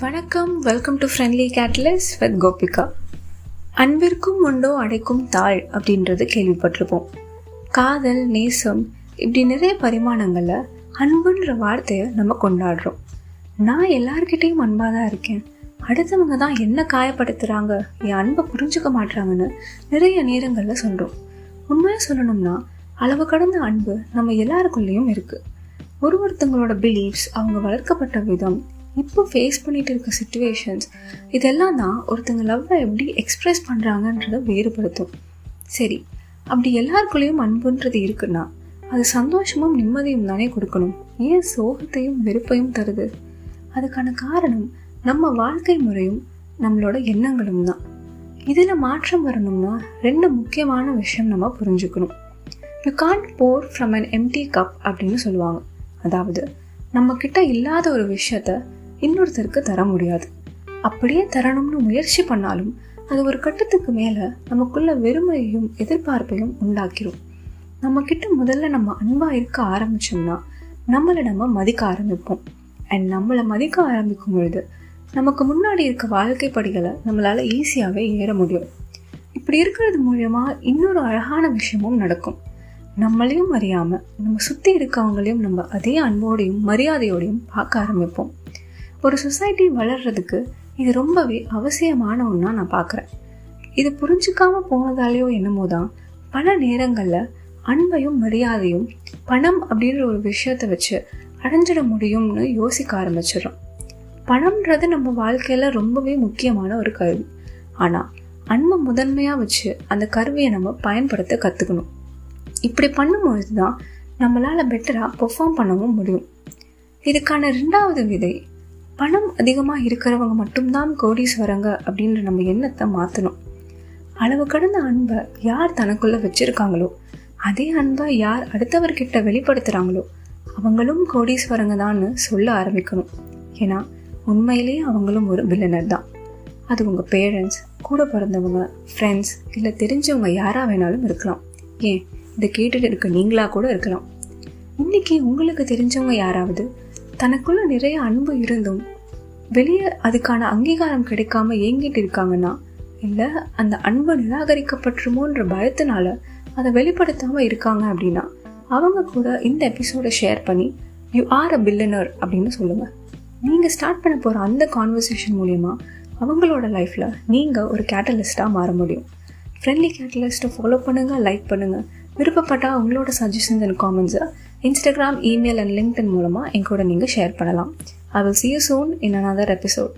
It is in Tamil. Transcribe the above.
வணக்கம். Welcome to friendly catalyst with Gopika. அன்பிற்கும் உண்டோ அடைக்கும் தாழ் அப்படின்றது கேள்விப்பட்டிருப்போம். காதல் நேசம் இப்படி நிறைய பரிமாணங்களில் அன்புன்ற வார்த்தையை நம்ம கொண்டாடுறோம். நான் எல்லார்கிட்டேயும் அன்பாக தான் இருக்கேன். அடுத்தவங்க தான் என்ன காயப்படுத்துகிறாங்க என் அன்பை புரிஞ்சுக்க மாட்டாங்கன்னு நிறைய நேரங்களில் சொல்கிறோம் உண்மையாக சொல்லணும்னா அளவு கடந்த அன்பு நம்ம எல்லாருக்குள்ளேயும் இருக்குது ஒரு ஒருத்தங்களோட பிலீஃப்ஸ் அவங்க வளர்க்கப்பட்ட விதம் இப்போ ஃபேஸ் பண்ணிட்டு இருக்க சுச்சுவேஷன்ஸ் இதெல்லாம் தான் ஒருத்தங்க லவ்வை எப்படி எக்ஸ்ப்ரெஸ் பண்ணுறாங்கன்றத வேறுபடுத்தும். சரி அப்படி எல்லாருக்குள்ளேயும் அன்புன்றது இருக்குன்னா அது சந்தோஷமும் நிம்மதியும் தானே கொடுக்கணும். ஏன் சோகத்தையும் வெறுப்பையும் தருது? அதுக்கான காரணம் நம்ம வாழ்க்கை முறையும் நம்மளோட எண்ணங்களும் தான். இதில் மாற்றம் வரணும்னா ரெண்டு முக்கியமான விஷயம் நம்ம புரிஞ்சுக்கணும். You can't pour from an empty cup அப்படின்னு சொல்லுவாங்க. அதாவது நம்ம கிட்ட இல்லாத ஒரு விஷயத்த இன்னொருத்தருக்கு தர முடியாது. அப்படியே தரணும்னு முயற்சி பண்ணாலும் அது ஒரு கட்டத்துக்கு மேலே நமக்குள்ள வெறுமையையும் எதிர்பார்ப்பையும் உண்டாக்கிரும். நம்ம கிட்ட முதல்ல நம்ம அன்பா இருக்க ஆரம்பிச்சோம்னா நம்மளை நம்ம மதிக்க ஆரம்பிப்போம். அண்ட் நம்மளை மதிக்க ஆரம்பிக்கும் பொழுது நமக்கு முன்னாடி இருக்க வாழ்க்கை படிகளை நம்மளால ஈஸியாகவே ஏற முடியும். இப்படி இருக்கிறது மூலயமா இன்னொரு அழகான விஷயமும் நடக்கும். நம்மளையும் அறியாமல் நம்ம சுற்றி இருக்கவங்களையும் நம்ம அதே அன்போடையும் மரியாதையோடையும் பார்க்க ஆரம்பிப்போம். ஒரு சொசைட்டி வளர்றதுக்கு இது ரொம்பவே அவசியமான ஒன்றா நான் பார்க்குறேன் இது புரிஞ்சுக்காம போனதாலேயோ என்னமோ தான் பல நேரங்களில் அன்பையும் மரியாதையும் பணம் அப்படின்ற ஒரு விஷயத்த வச்சு அடைஞ்சிட முடியும்னு யோசிக்க ஆரம்பிச்சிடறோம். பணம்ன்றது நம்ம வாழ்க்கையில் ரொம்பவே முக்கியமான ஒரு கருவி. ஆனால் அன்பை முதன்மையாக வச்சு அந்த கருவியை நம்ம பயன்படுத்த கற்றுக்கணும் இப்படி பண்ணும்பொழுது தான் நம்மளால் பெட்டராக பெர்ஃபார்ம் பண்ணவும் முடியும். இதுக்கான ரெண்டாவது விதை பணம் அதிகமாக இருக்கிறவங்க மட்டும்தான் கோடீஸ்வரங்க அப்படின்ற நம்ம எண்ணத்தை மாற்றணும் அளவு கடந்த அன்பை யார் தனக்குள்ளே வச்சுருக்காங்களோ அதே அன்பை யார் அடுத்தவர்கிட்ட வெளிப்படுத்துகிறாங்களோ அவங்களும் கோடீஸ்வரங்க தான்னு சொல்ல ஆரம்பிக்கணும். ஏன்னா உண்மையிலேயே அவங்களும் ஒரு பில்லனர் தான். அது உங்கள் பேரண்ட்ஸ் கூட பிறந்தவங்க ஃப்ரெண்ட்ஸ் இல்லை தெரிஞ்சவங்க யாராக வேணாலும் இருக்கலாம். ஏன்? இதை கேட்டுட்டு இருக்க நீங்களாக கூட இருக்கலாம். இன்னைக்கு உங்களுக்கு தெரிஞ்சவங்க யாராவது தனக்குள்ள நிறைய அன்பு இருந்தும் வெளியே அதுக்கான அங்கீகாரம் கிடைக்காம ஏங்கிட்டு இருக்காங்கன்னா இல்லை அந்த அன்பு நிராகரிக்கப்பட்டுருமோன்ற பயத்தினால அதை வெளிப்படுத்தாமல் இருக்காங்க அப்படின்னா அவங்க கூட இந்த எபிசோடை ஷேர் பண்ணி யூ ஆர் அ பில்லனர் அப்படின்னு சொல்லுங்கள் நீங்கள் ஸ்டார்ட் பண்ண போகிற அந்த கான்வர்சேஷன் மூலயமா அவங்களோட லைஃப்பில் நீங்கள் ஒரு கேட்டலிஸ்ட்டாக மாற முடியும். ஃப்ரெண்ட்லி கேட்டலிஸ்ட்டை ஃபாலோ பண்ணுங்கள் லைக் பண்ணுங்கள் விருப்பப்பட்டால் அவங்களோட சஜஷன்ஸ் அண்ட் காமெண்ட்ஸை இன்ஸ்டாகிராம் இமெயில் அண்ட் லிங்க்டின் மூலமாக என் கூட நீங்கள் ஷேர் பண்ணலாம். I will see you soon in another episode